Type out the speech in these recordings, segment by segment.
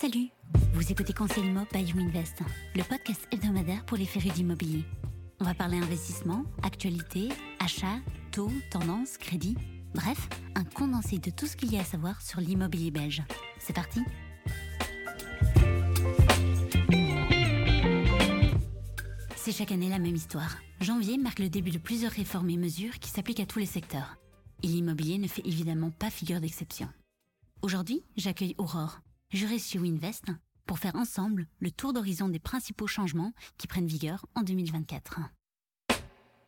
Salut, vous écoutez Conseil Immo by YouInvest, le podcast hebdomadaire pour les férus d'immobilier. On va parler investissement, actualité, achat, taux, tendance, crédit, bref, un condensé de tout ce qu'il y a à savoir sur l'immobilier belge. C'est parti C'est chaque année la même histoire. Janvier marque le début de plusieurs réformes et mesures qui s'appliquent à tous les secteurs. Et l'immobilier ne fait évidemment pas figure d'exception. Aujourd'hui, j'accueille Aurore, juriste chez Winvest, pour faire ensemble le tour d'horizon des principaux changements qui prennent vigueur en 2024.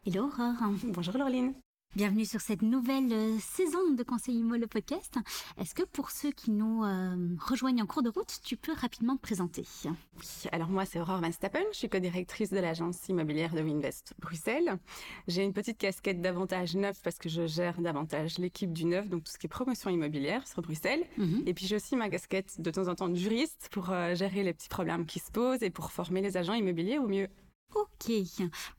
Hello Aurore. Bonjour Laureline. Bienvenue sur cette nouvelle euh, saison de Conseil Immo, le podcast. Est-ce que pour ceux qui nous euh, rejoignent en cours de route, tu peux rapidement te présenter? Oui, alors moi c'est Aurore Van Stappen, je suis co-directrice de l'agence immobilière de Winvest Bruxelles. J'ai une petite casquette davantage neuf parce que je gère davantage l'équipe du neuf, donc tout ce qui est promotion immobilière sur Bruxelles. Mhm. Et puis j'ai aussi ma casquette de temps en temps de juriste pour euh, gérer les petits problèmes qui se posent et pour former les agents immobiliers au mieux. Ok.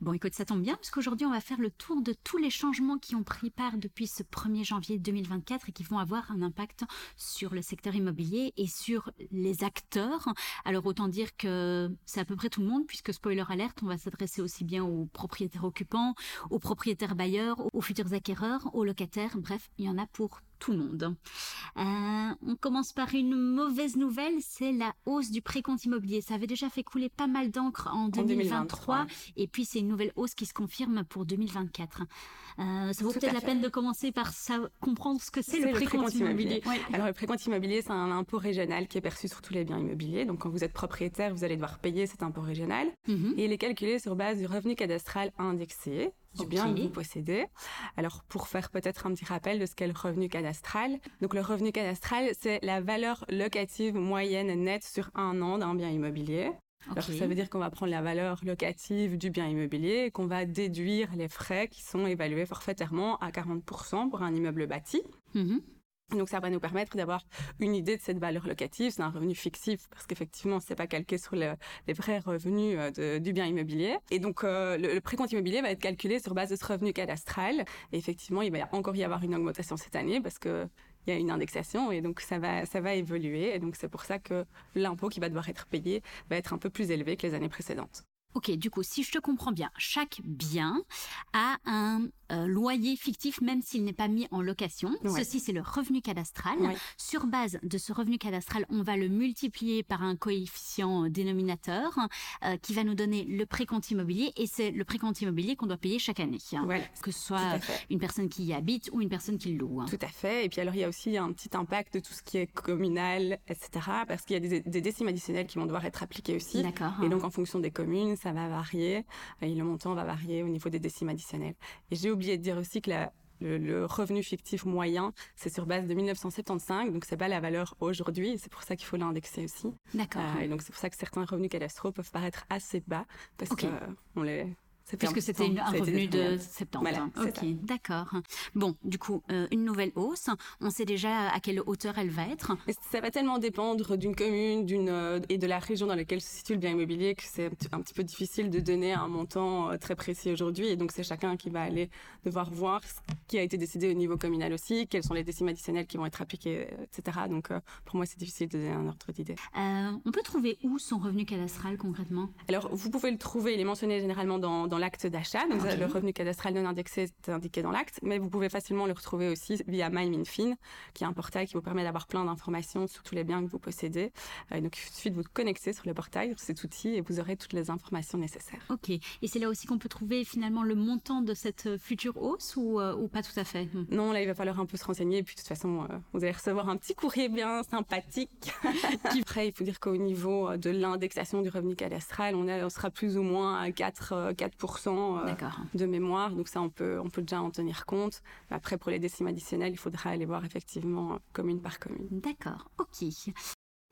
Bon, écoute, ça tombe bien parce qu'aujourd'hui, on va faire le tour de tous les changements qui ont pris part depuis ce 1er janvier 2024 et qui vont avoir un impact sur le secteur immobilier et sur les acteurs. Alors, autant dire que c'est à peu près tout le monde puisque, spoiler alerte, on va s'adresser aussi bien aux propriétaires occupants, aux propriétaires bailleurs, aux futurs acquéreurs, aux locataires. Bref, il y en a pour tout le monde. Euh, on commence par une mauvaise nouvelle, c'est la hausse du précompte immobilier. Ça avait déjà fait couler pas mal d'encre en 2023, 2023. et puis c'est une nouvelle hausse qui se confirme pour 2024. Euh, ça vaut peut-être la fait. peine de commencer par ça, comprendre ce que c'est le précompte immobilier. Alors le précompte immobilier, c'est un impôt régional qui est perçu sur tous les biens immobiliers. Donc quand vous êtes propriétaire, vous allez devoir payer cet impôt régional. Mhm. Et il est calculé sur base du revenu cadastral indexé du bien que vous possédez. Alors, pour faire peut-être un petit rappel de ce qu'est le revenu cadastral. Donc, le revenu cadastral, c'est la valeur locative moyenne nette sur un an d'un bien immobilier. Alors, Ok. ça veut dire qu'on va prendre la valeur locative du bien immobilier et qu'on va déduire les frais qui sont évalués forfaitairement à 40% pour un immeuble bâti. Mhm. Donc ça va nous permettre d'avoir une idée de cette valeur locative. C'est un revenu fictif parce qu'effectivement, c'est pas calqué sur le- les vrais revenus euh, du bien immobilier. Et donc euh, le, précompte immobilier va être calculé sur base de ce revenu cadastral. Et effectivement, il va encore y avoir une augmentation cette année parce que il y a une indexation et donc ça va ça va évoluer. Et donc c'est pour ça que l'impôt qui va devoir être payé va être un peu plus élevé que les années précédentes. Ok, du coup, si je te comprends bien, chaque bien a un euh, loyer fictif, même s'il n'est pas mis en location. Ouais. Ceci, c'est le revenu cadastral. Ouais. Sur base de ce revenu cadastral, on va le multiplier par un coefficient euh, dénominateur euh, qui va nous donner le précompte immobilier et c'est le précompte immobilier qu'on doit payer chaque année. hein. Que ce soit une personne qui y habite ou une personne qui le loue. hein. Tout à fait. Et puis alors, il y a aussi un petit impact de tout ce qui est communal, etc. Parce qu'il y a des, des décimes additionnelles qui vont devoir être appliquées aussi. D'accord. Et donc, en fonction des communes, ça va varier. Et le montant va varier au niveau des décimes additionnelles. Et j'ai oublié de dire aussi que la- le, le revenu fictif moyen, c'est sur base de 1975. Donc, c'est pas la valeur aujourd'hui. C'est pour ça qu'il faut l'indexer aussi. D'accord. Euh, et donc, c'est pour ça que certains revenus cadastraux peuvent paraître assez bas. Parce Ok. que euh, on les... Puisque c'était une- un revenu de déterminé. 70. Voilà, c'est ok, d'accord. Bon, du coup, euh, une nouvelle hausse. On sait déjà à quelle hauteur elle va être. Ça va tellement dépendre d'une commune d'une euh, et de la région dans laquelle se situe le bien immobilier que c'est un petit- peu difficile de donner un montant euh, très précis aujourd'hui. Et donc, c'est chacun qui va aller devoir voir ce qui a été décidé au niveau communal aussi, quelles sont les décimes additionnelles qui vont être appliquées, etc. Donc, euh, pour moi, c'est difficile de donner un ordre d'idée. Euh, on peut trouver où son revenu cadastral concrètement? Alors, vous pouvez le trouver, il est mentionné généralement dans, dans l'acte d'achat. Donc, Ok. le revenu cadastral non indexé est indiqué dans l'acte, mais vous pouvez facilement le retrouver aussi via MyMinFin, qui est un portail qui vous permet d'avoir plein d'informations sur tous les biens que vous possédez. Euh, donc, il suffit de vous connecter sur le portail, sur cet outil, et vous aurez toutes les informations nécessaires. Ok. Et c'est là aussi qu'on peut trouver finalement le montant de cette euh, future hausse ou, euh, ou pas tout à fait? Hmm. Non, là, il va falloir un peu se renseigner. Et puis, de toute façon, euh, vous allez recevoir un petit courrier bien sympathique. Après, il faut dire qu'au niveau de l'indexation du revenu cadastral, on, est- on sera plus ou moins à 4, euh, 4% euh, D'accord. de mémoire. Donc ça, on peut, on peut déjà en tenir compte. Après, pour les décimes additionnelles, il faudra aller voir effectivement euh, commune par commune. D'accord. Ok.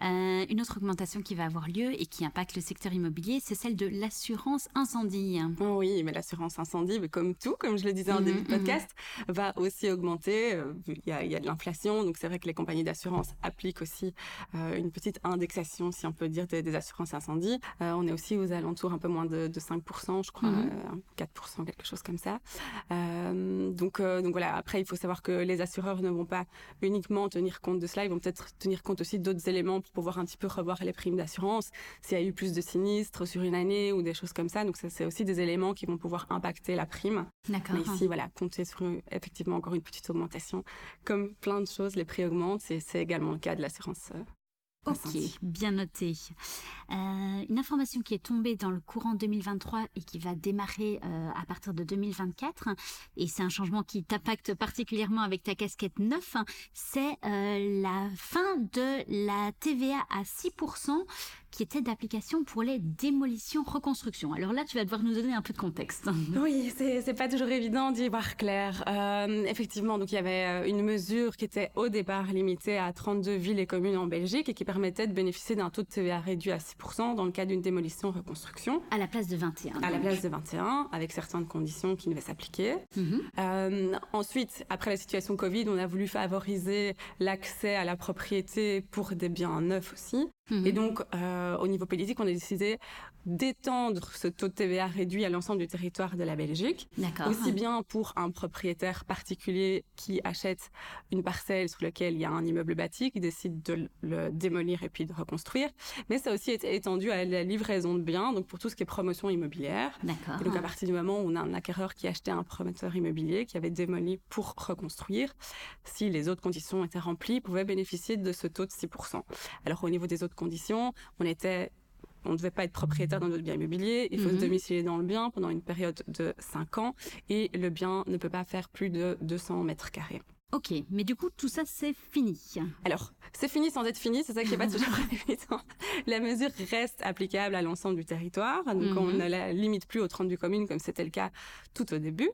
Euh, une autre augmentation qui va avoir lieu et qui impacte le secteur immobilier, c'est celle de l'assurance incendie. Oh oui, mais l'assurance incendie, comme tout, comme je le disais en Mhm, début de mhm. podcast, va aussi augmenter. Euh, Il y, a, il y a de l'inflation, donc c'est vrai que les compagnies d'assurance appliquent aussi euh, une petite indexation, si on peut dire, des, des assurances incendies. Euh, on est aussi aux alentours un peu moins de, de 5%, je crois, euh, 4%, quelque chose comme ça. Donc, donc voilà, après, il faut savoir que les assureurs ne vont pas uniquement tenir compte de cela, ils vont peut-être tenir compte aussi d'autres éléments pour pouvoir un petit peu revoir les primes d'assurance, s'il y a eu plus de sinistres sur une année ou des choses comme ça. Donc ça, c'est aussi des éléments qui vont pouvoir impacter la prime. D'accord. Mais ici, voilà, compter sur effectivement encore une petite augmentation. Comme plein de choses, les prix augmentent, c'est également le cas de l'assurance. Ok, bien noté. Euh, une information qui est tombée dans le courant 2023 et qui va démarrer euh, à partir de 2024, et c'est un changement qui t'impacte particulièrement avec ta casquette 9, c'est euh, la fin de la TVA à 6% qui était d'application pour les démolitions reconstructions. Alors là, tu vas devoir nous donner un peu de contexte. Oui, c'est pas toujours évident d'y voir clair. Euh, effectivement, donc il y avait euh, une mesure qui était au départ limitée à 32 villes et communes en Belgique et qui permettait de bénéficier d'un taux de TVA réduit à 6% dans le cas d'une démolition reconstruction. À la place de 21. À la place de 21, avec certaines conditions qui devaient s'appliquer. Mhm. euh, ensuite, après la situation Covid, on a voulu favoriser l'accès à la propriété pour des biens neufs aussi. Mhm. Et donc, euh, au niveau politique, on a décidé d'étendre ce taux de TVA réduit à l'ensemble du territoire de la Belgique. D'accord. Aussi bien pour un propriétaire particulier qui achète une parcelle sur laquelle il y a un immeuble bâti, qui décide de le démolir et puis de reconstruire, mais ça a aussi été étendu à la livraison de biens, donc pour tout ce qui est promotion immobilière. D'accord. Et donc à partir du moment où on a un acquéreur qui achetait un promoteur immobilier qui avait démoli pour reconstruire, si les autres conditions étaient remplies, il pouvait bénéficier de ce taux de 6%. Alors au niveau des autres conditions, on était on ne devait pas être propriétaire d'un autre bien immobilier, il faut Mhm. se domicilier dans le bien pendant une période de 5 ans et le bien ne peut pas faire plus de 200 mètres carrés. Ok, mais du coup, tout ça, c'est fini. Alors, c'est fini sans être fini, c'est ça qui n'est pas toujours évident. La mesure reste applicable à l'ensemble du territoire, donc Mhm. on ne la limite plus aux 32 communes comme c'était le cas tout au début.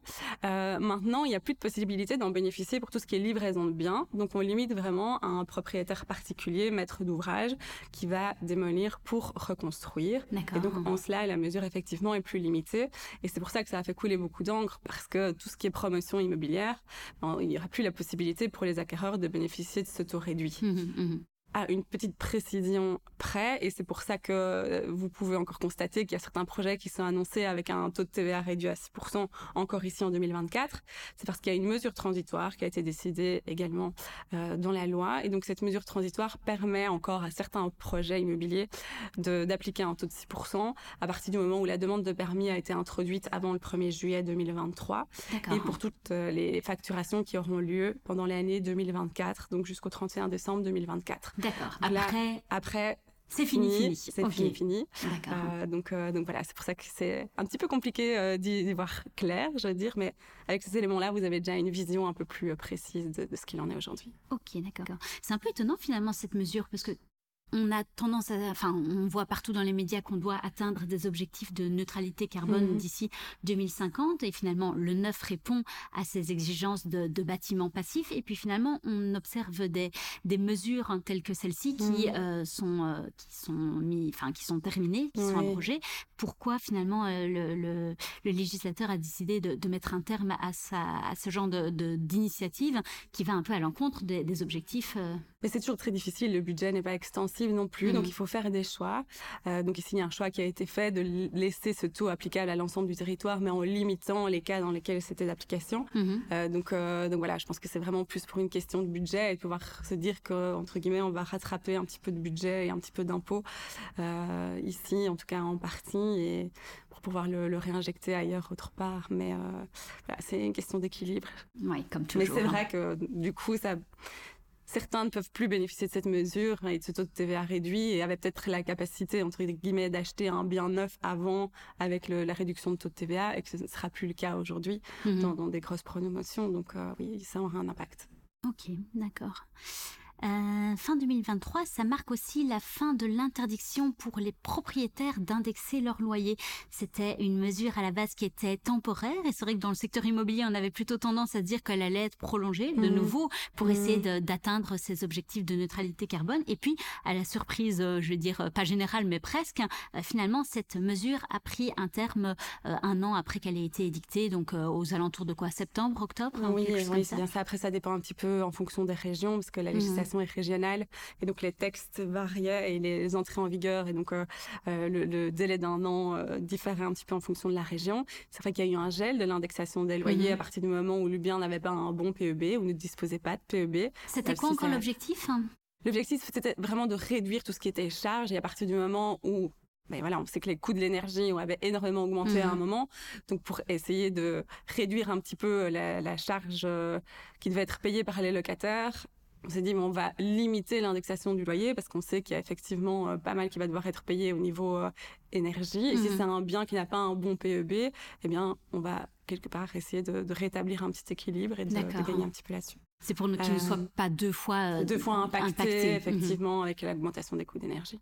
Euh, maintenant, il n'y a plus de possibilité d'en bénéficier pour tout ce qui est livraison de biens, donc on limite vraiment à un propriétaire particulier, maître d'ouvrage, qui va démolir pour reconstruire. D'accord. Et donc, en cela, la mesure, effectivement, est plus limitée. Et c'est pour ça que ça a fait couler beaucoup d'encre, parce que tout ce qui est promotion immobilière, ben, il n'y aura plus la possibilité pour les acquéreurs de bénéficier de ce taux réduit. Mhm, mhm. À une petite précision près, et c'est pour ça que euh, vous pouvez encore constater qu'il y a certains projets qui sont annoncés avec un taux de TVA réduit à 6% encore ici en 2024. C'est parce qu'il y a une mesure transitoire qui a été décidée également euh, dans la loi. Et donc, cette mesure transitoire permet encore à certains projets immobiliers d'appliquer un taux de 6% à partir du moment où la demande de permis a été introduite avant le 1er juillet 2023 D'accord. et pour toutes euh, les facturations qui auront lieu pendant l'année 2024, donc jusqu'au 31 décembre 2024. D'accord. Là, Après, Après, c'est fini, fini. c'est fini, fini. D'accord. Euh, donc, euh, donc voilà, c'est pour ça que c'est un petit peu compliqué euh, d'y d'y voir clair, je veux dire, mais avec ces éléments-là, vous avez déjà une vision un peu plus euh, précise de, de ce qu'il en est aujourd'hui. Ok, d'accord. C'est un peu étonnant finalement cette mesure parce que on a tendance à, enfin, on voit partout dans les médias qu'on doit atteindre des objectifs de neutralité carbone Mhm. d'ici 2050 et finalement le neuf répond à ces exigences de, de bâtiments passifs et puis finalement on observe des, des mesures hein, telles que celles-ci qui Mhm. euh, sont euh, qui sont mis, enfin qui sont terminées, qui sont abrogées. Pourquoi finalement euh, le, le, le législateur a décidé de, de mettre un terme à, sa, à ce genre de d'initiative qui va un peu à l'encontre des, des objectifs Mais c'est toujours très difficile, le budget n'est pas non plus, donc il faut faire des choix. Euh, donc ici, il y a un choix qui a été fait de laisser ce taux applicable à l'ensemble du territoire, mais en limitant les cas dans lesquels c'était d'application. Mhm. Euh, donc, euh, donc voilà, je pense que c'est vraiment plus pour une question de budget et de pouvoir se dire que entre guillemets, on va rattraper un petit peu de budget et un petit peu d'impôts ici, en tout cas en partie, et pour pouvoir le, le réinjecter ailleurs autre part. Mais voilà, c'est une question d'équilibre. Oui, comme Mais toujours. c'est hein. vrai que du coup, ça. Certains ne peuvent plus bénéficier de cette mesure et de ce taux de TVA réduit et avaient peut-être la capacité, entre guillemets, d'acheter un bien neuf avant avec le- la réduction de taux de TVA et que ce ne sera plus le cas aujourd'hui Mhm. dans, dans des grosses promotions. Donc euh, oui, ça aura un impact. Ok, d'accord. Euh, fin 2023, ça marque aussi la fin de l'interdiction pour les propriétaires d'indexer leur loyer. C'était une mesure à la base qui était temporaire et c'est vrai que dans le secteur immobilier, on avait plutôt tendance à dire qu'elle allait être prolongée de Mhm. nouveau pour essayer de- d'atteindre ces objectifs de neutralité carbone. Et puis, à la surprise, euh, je vais dire euh, pas générale mais presque, finalement cette mesure a pris un terme euh, un an après qu'elle ait été édictée, donc euh, aux alentours de quoi, septembre, octobre, hein, Oui, oui c'est bien ça. Après, ça dépend un petit peu en fonction des régions, parce que la Mhm. Législation est régionale, et donc les textes variaient et les entrées en vigueur, et donc euh, euh, le, le délai d'un an euh, différait un petit peu en fonction de la région. C'est vrai qu'il y a eu un gel de l'indexation des loyers Mhm. à partir du moment où le bien n'avait pas un bon PEB ou ne disposait pas de PEB. C'était Euh, quoi encore l'objectif? L'objectif, c'était vraiment de réduire tout ce qui était charge et à partir du moment où ben voilà, on sait que les coûts de l'énergie ont énormément augmenté à un mhm. moment. Donc, pour essayer de réduire un petit peu la, charge qui devait être payée par les locataires, on s'est dit, on va limiter l'indexation du loyer parce qu'on sait qu'il y a effectivement euh, pas mal qui va devoir être payé au niveau euh, énergie. Et si mhm. c'est un bien qui n'a pas un bon PEB, eh bien, on va quelque part essayer de, rétablir un petit équilibre et de, de gagner un petit peu là-dessus. C'est pour qu'il ne soit euh, pas deux fois deux fois impacté, effectivement, avec l'augmentation des coûts d'énergie.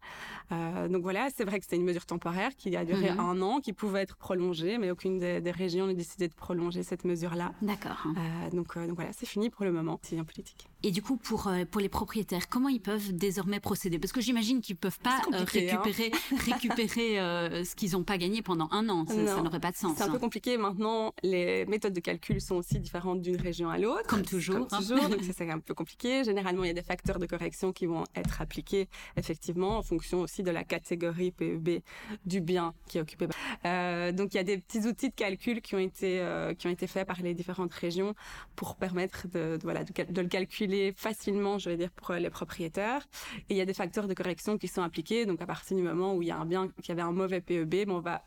Euh, donc voilà, c'est vrai que c'était une mesure temporaire qui a duré mhm. un an, qui pouvait être prolongée, mais aucune des, régions n'a décidé de prolonger cette mesure-là. D'accord. donc, donc voilà, c'est fini pour le moment, c'est un politique. Et du coup, pour pour les propriétaires, comment ils peuvent désormais procéder? Parce que j'imagine qu'ils peuvent pas hein. récupérer récupérer ce qu'ils n'ont pas gagné pendant un an. Ça, n'aurait pas de sens. C'est un peu compliqué. Maintenant, les méthodes de calcul sont aussi différentes d'une région à l'autre. Comme toujours. Hein donc c'est un peu compliqué. Généralement, il y a des facteurs de correction qui vont être appliqués effectivement en fonction aussi de la catégorie PEB du bien qui est occupé. Euh, donc il y a des petits outils de calcul qui ont été euh, qui ont été faits par les différentes régions pour permettre de, voilà de, le calculer facilement, je vais dire pour les propriétaires. Et il y a des facteurs de correction qui sont appliqués. Donc à partir du moment où il y a un bien qui avait un mauvais PEB, on va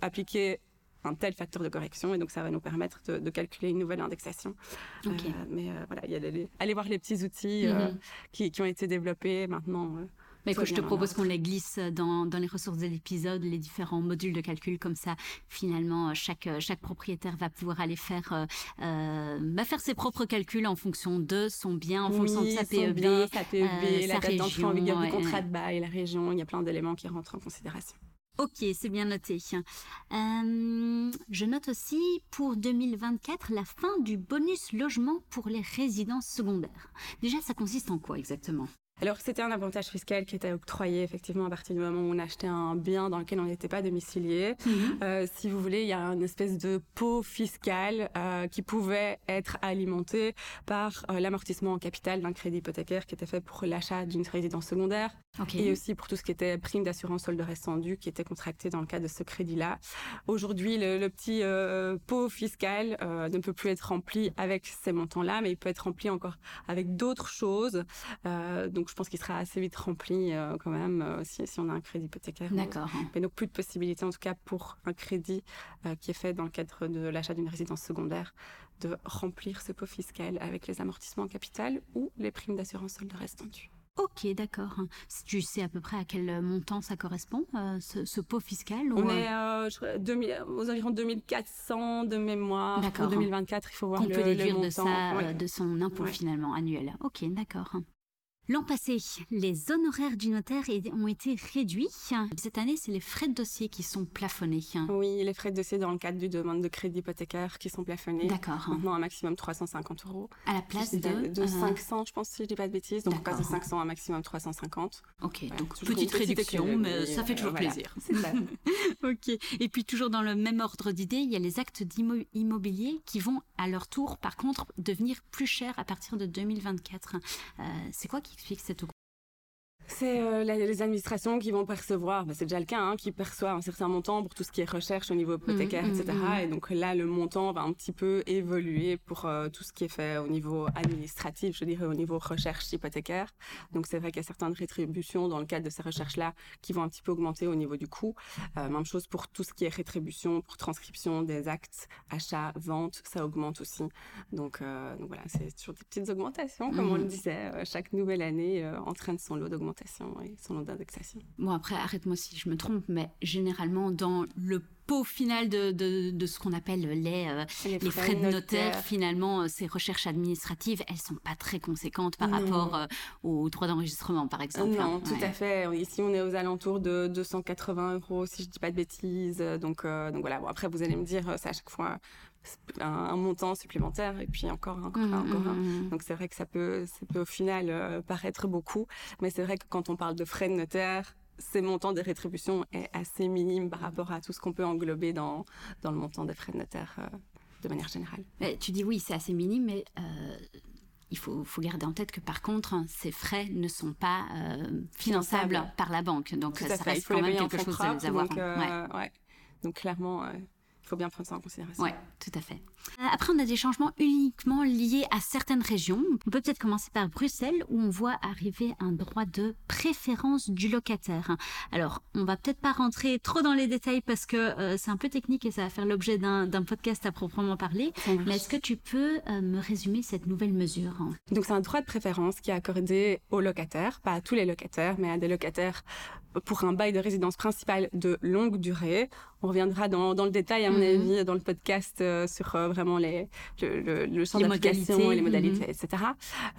appliquer un tel facteur de correction et donc ça va nous permettre de, calculer une nouvelle indexation. Euh, mais euh, voilà, y a allez voir les petits outils euh, mhm. qui, ont été développés maintenant. Mais je te propose qu'on les glisse dans, les ressources de l'épisode, les différents modules de calcul, comme ça, finalement, chaque, chaque propriétaire va pouvoir aller faire, bah, faire ses propres calculs en fonction de son bien, en fonction de sa PEB, bien, sa PEB la date d'entrée en vigueur du contrat de bail, la région, il y a plein d'éléments qui rentrent en considération. Ok, c'est bien noté. Euh, je note aussi pour 2024 la fin du bonus logement pour les résidences secondaires. Déjà, ça consiste en quoi exactement? Alors c'était un avantage fiscal qui était octroyé effectivement à partir du moment où on achetait un bien dans lequel on n'était pas domicilié. Mhm. Euh, si vous voulez, il y a une espèce de pot fiscal euh, qui pouvait être alimenté par euh, l'amortissement en capital d'un crédit hypothécaire qui était fait pour l'achat d'une résidence secondaire et aussi pour tout ce qui était prime d'assurance solde restant dû qui était contracté dans le cadre de ce crédit-là. Aujourd'hui, le, le, petit pot fiscal ne peut plus être rempli avec ces montants-là, mais il peut être rempli encore avec d'autres choses. donc je pense qu'il sera assez vite rempli euh, quand même euh, si, si, on a un crédit hypothécaire. D'accord. Mais donc plus de possibilités en tout cas pour un crédit euh, qui est fait dans le cadre de l'achat d'une résidence secondaire de remplir ce pot fiscal avec les amortissements en capital ou les primes d'assurance solde restant dû. Ok, d'accord. Tu sais à peu près à quel montant ça correspond, ce, pot fiscal On est aux environs 2400 de mémoire. Pour 2024, il faut voir On peut déduire de ça, de son impôt finalement annuel. Ok, d'accord. L'an passé, les honoraires du notaire ont été réduits. Cette année, c'est les frais de dossier qui sont plafonnés. Oui, les frais de dossier dans le cadre du demande de crédit hypothécaire qui sont plafonnés. D'accord. Maintenant, un maximum 350 euros. À la place de De, 500, euh, je pense, si je dis pas de bêtises. Donc, pas de 500, un maximum 350. Ok, donc petite réduction, mais ça fait toujours plaisir. C'est ça. ok. Et puis, toujours dans le même ordre d'idée, il y a les actes d'immobilier qui vont, à leur tour, par contre, devenir plus chers à partir de 2024. Euh, c'est quoi qui explique cette c'est euh, les administrations qui vont percevoir, bah, c'est déjà le cas, hein, qui perçoivent un certain montant pour tout ce qui est recherche au niveau hypothécaire, mmh, etc. Mmh, mmh. Et donc là, le montant va un petit peu évoluer pour euh, tout ce qui est fait au niveau administratif, je dirais au niveau recherche hypothécaire. Donc c'est vrai qu'il y a certaines rétributions dans le cadre de ces recherches-là qui vont un petit peu augmenter au niveau du coût. Euh, même chose pour tout ce qui est rétribution, pour transcription des actes, achats, ventes, ça augmente aussi. Donc, donc voilà, c'est toujours des petites augmentations, comme on le disait. chaque nouvelle année entraîne son lot d'augmentation son nom d'indexation. Bon, après, arrête-moi si je me trompe, mais généralement, dans le pot final de, de, ce qu'on appelle les, euh, les, frais, de notaire, finalement, euh, ces recherches administratives, elles sont pas très conséquentes par rapport euh, aux droits d'enregistrement, par exemple. Non, tout à fait. Ici, on est aux alentours de 280 euros, si je dis pas de bêtises. Donc, donc voilà. Bon, après, vous allez me dire, c'est à chaque fois un, montant supplémentaire et puis encore encore, mmh, encore un. Mmh, mmh. Donc c'est vrai que ça peut, ça peut au final paraître beaucoup, mais c'est vrai que quand on parle de frais de notaire, ces montants des rétributions est assez minime par rapport à tout ce qu'on peut englober dans, dans le montant des frais de notaire euh, de manière générale. tu dis oui, c'est assez minime, mais euh, il faut, faut, garder en tête que par contre, ces frais ne sont pas euh, finançables par la banque. Donc ça reste quand même quelque chose à avoir. Donc, ouais. donc clairement, faut bien prendre ça en considération. Oui, tout à fait. Euh, après, on a des changements uniquement liés à certaines régions. On peut peut-être commencer par Bruxelles, où on voit arriver un droit de préférence du locataire. Alors, on va peut-être pas rentrer trop dans les détails parce que euh, c'est un peu technique et ça va faire l'objet d'un podcast à proprement parler. Mais est-ce que tu peux euh, me résumer cette nouvelle mesure? Donc, c'est un droit de préférence qui est accordé aux locataires, pas à tous les locataires, mais à des locataires pour un bail de résidence principale de longue durée. On reviendra dans, dans le détail, à mon mhm. avis, dans le podcast euh, sur euh, vraiment les, le, le, champ d'application et les modalités, etc.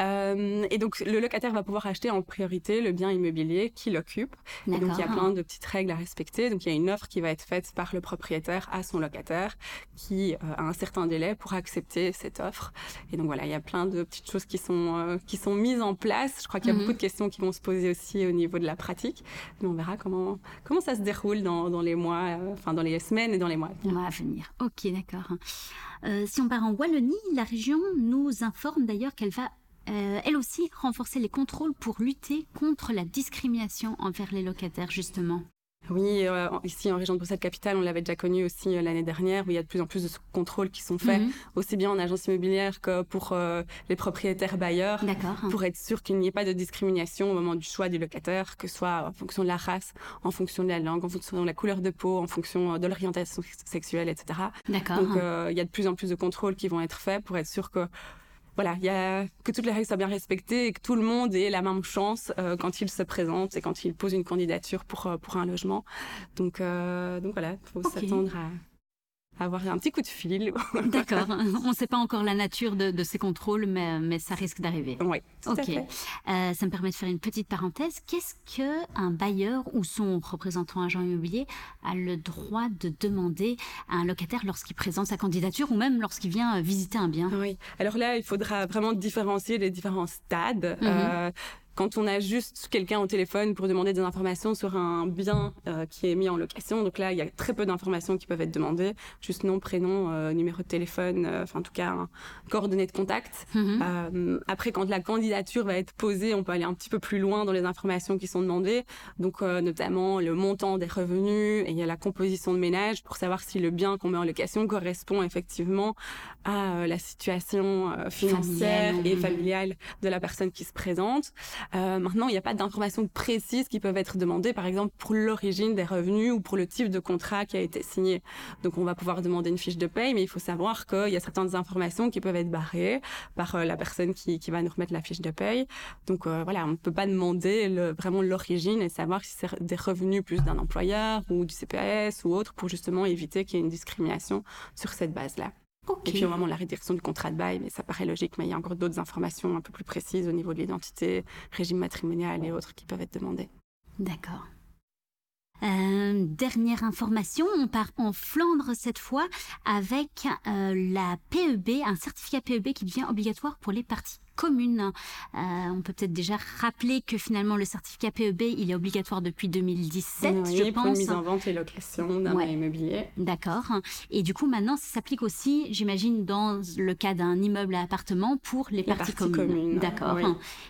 Euh, et donc, le locataire va pouvoir acheter en priorité le bien immobilier qu'il occupe. Et donc, il y a plein de petites règles à respecter. Donc, il y a une offre qui va être faite par le propriétaire à son locataire qui a un certain délai pour accepter cette offre. Et donc, voilà, il y a plein de petites choses qui sont, qui sont mises en place. Je crois qu'il y a mhm. beaucoup de questions qui vont se poser aussi au niveau de la pratique on verra comment, comment ça se déroule dans, les mois, euh, enfin dans les semaines et dans les mois à venir. Ok, d'accord. Euh, si on part en Wallonie, la région nous informe d'ailleurs qu'elle va euh, elle aussi renforcer les contrôles pour lutter contre la discrimination envers les locataires, justement. Oui, euh, ici en région de Bruxelles-Capitale, on l'avait déjà connu aussi euh, l'année dernière, où il y a de plus en plus de contrôles qui sont faits, mhm. aussi bien en agence immobilière que pour euh, les propriétaires bailleurs, pour être sûr qu'il n'y ait pas de discrimination au moment du choix du locataire, que ce soit en fonction de la race, en fonction de la langue, en fonction de la couleur de peau, en fonction de l'orientation sexuelle, etc. Donc il y a de plus en plus de contrôles qui vont être faits pour être sûr que voilà, il y a que toutes les règles soient bien respectées et que tout le monde ait la même chance euh, quand il se présente et quand il pose une candidature pour euh, pour un logement. Donc euh, donc voilà, faut s'attendre à avoir un petit coup de fil. D'accord. On ne sait pas encore la nature de, ces contrôles, mais, mais ça risque d'arriver. Oui. Ok. Euh, ça me permet de faire une petite parenthèse. Qu'est-ce que un bailleur ou son représentant agent immobilier a le droit de demander à un locataire lorsqu'il présente sa candidature ou même lorsqu'il vient visiter un bien? Oui. Alors là, il faudra vraiment différencier les différents stades. Mhm. euh, quand on a juste quelqu'un au téléphone pour demander des informations sur un bien euh, qui est mis en location. Donc là, il y a très peu d'informations qui peuvent être demandées, juste nom, prénom, euh, numéro de téléphone, euh, enfin en tout cas, un, coordonnées de contact. Mhm. après, quand la candidature va être posée, on peut aller un petit peu plus loin dans les informations qui sont demandées. Donc notamment le montant des revenus et la composition de ménage pour savoir si le bien qu'on met en location correspond effectivement à la situation financière et familiale de la personne qui se présente. Euh, maintenant, il n'y a pas d'informations précises qui peuvent être demandées, par exemple pour l'origine des revenus ou pour le type de contrat qui a été signé. Donc, on va pouvoir demander une fiche de paye, mais il faut savoir qu'il y a certaines informations qui peuvent être barrées par euh, la personne qui, qui, va nous remettre la fiche de paye. Donc, euh, voilà, on ne peut pas demander le, vraiment l'origine et savoir si c'est des revenus plus d'un employeur ou du CPS ou autre pour justement éviter qu'il y ait une discrimination sur cette base-là. Et puis au moment de la rédaction du contrat de bail, mais ça paraît logique, mais il y a encore d'autres informations un peu plus précises au niveau de l'identité, régime matrimonial et autres qui peuvent être demandées. D'accord. Euh, dernière information, on part en Flandre cette fois avec euh, la PEB, un certificat PEB qui devient obligatoire pour les parties commune. Euh, on peut peut-être déjà rappeler que finalement le certificat PEB, il est obligatoire depuis 2017, je pense. Pour mise en vente et location d'un immobilier. D'accord. Et du coup, maintenant, ça s'applique aussi, j'imagine, dans le cas d'un immeuble à appartement pour les, parties, communes. D'accord.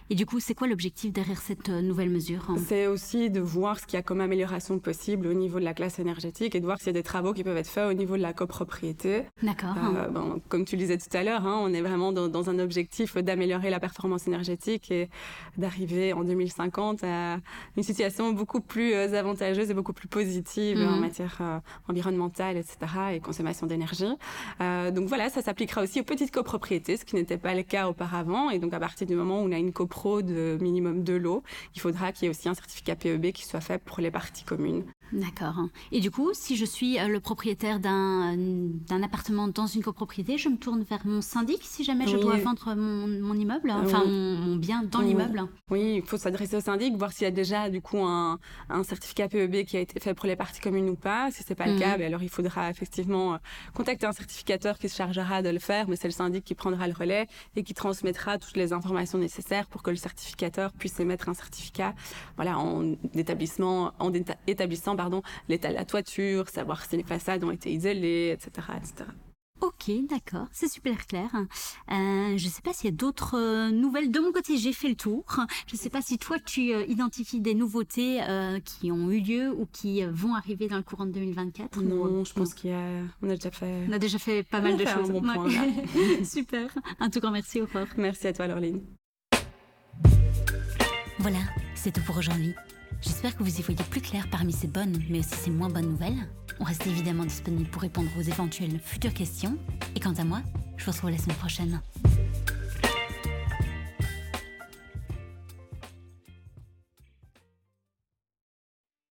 Et du coup, c'est quoi l'objectif derrière cette euh, nouvelle mesure? C'est aussi de voir ce qu'il y a comme amélioration possible au niveau de la classe énergétique et de voir s'il y a des travaux qui peuvent être faits au niveau de la copropriété. D'accord. Euh, bon, comme tu le disais tout à l'heure, hein, on est vraiment dans, dans un objectif d'amélioration la performance énergétique et d'arriver en 2050 à une situation beaucoup plus euh, avantageuse et beaucoup plus positive en mhm. matière euh, environnementale, etc. et consommation d'énergie. Euh, donc voilà, ça s'appliquera aussi aux petites copropriétés, ce qui n'était pas le cas auparavant. Et donc à partir du moment où on a une copro de minimum de l'eau, il faudra qu'il y ait aussi un certificat PEB qui soit fait pour les parties communes. D'accord. Et du coup, si je suis le propriétaire d'un appartement dans une copropriété, je me tourne vers mon syndic si jamais je dois vendre mon, mon immeuble, hein, enfin mon, bien dans l'immeuble. Oui, il faut s'adresser au syndic, voir s'il y a déjà du coup un, un, certificat PEB qui a été fait pour les parties communes ou pas. Si c'est pas le mhm. cas, ben alors il faudra effectivement euh, contacter un certificateur qui se chargera de le faire, mais c'est le syndic qui prendra le relais et qui transmettra toutes les informations nécessaires pour que le certificateur puisse émettre un certificat, voilà, en établissement, en établissant pardon l'état de la toiture, savoir si les façades ont été isolées, etc., etc. Ok, d'accord, c'est super clair. Euh, je ne sais pas s'il y a d'autres euh, nouvelles. De mon côté, j'ai fait le tour. Je ne sais pas si toi, tu euh, identifies des nouveautés qui ont eu lieu ou qui vont arriver dans le courant de 2024. Non, je pense qu'on a... a déjà fait. On a déjà fait pas mal de choses. Un bon point, super. Un tout grand merci, Aurore. Merci à toi, Laureline. Voilà, c'est tout pour aujourd'hui. J'espère que vous y voyez plus clair parmi ces bonnes, mais aussi ces moins bonnes nouvelles. On reste évidemment disponible pour répondre aux éventuelles futures questions. Et quant à moi, je vous retrouve la semaine prochaine.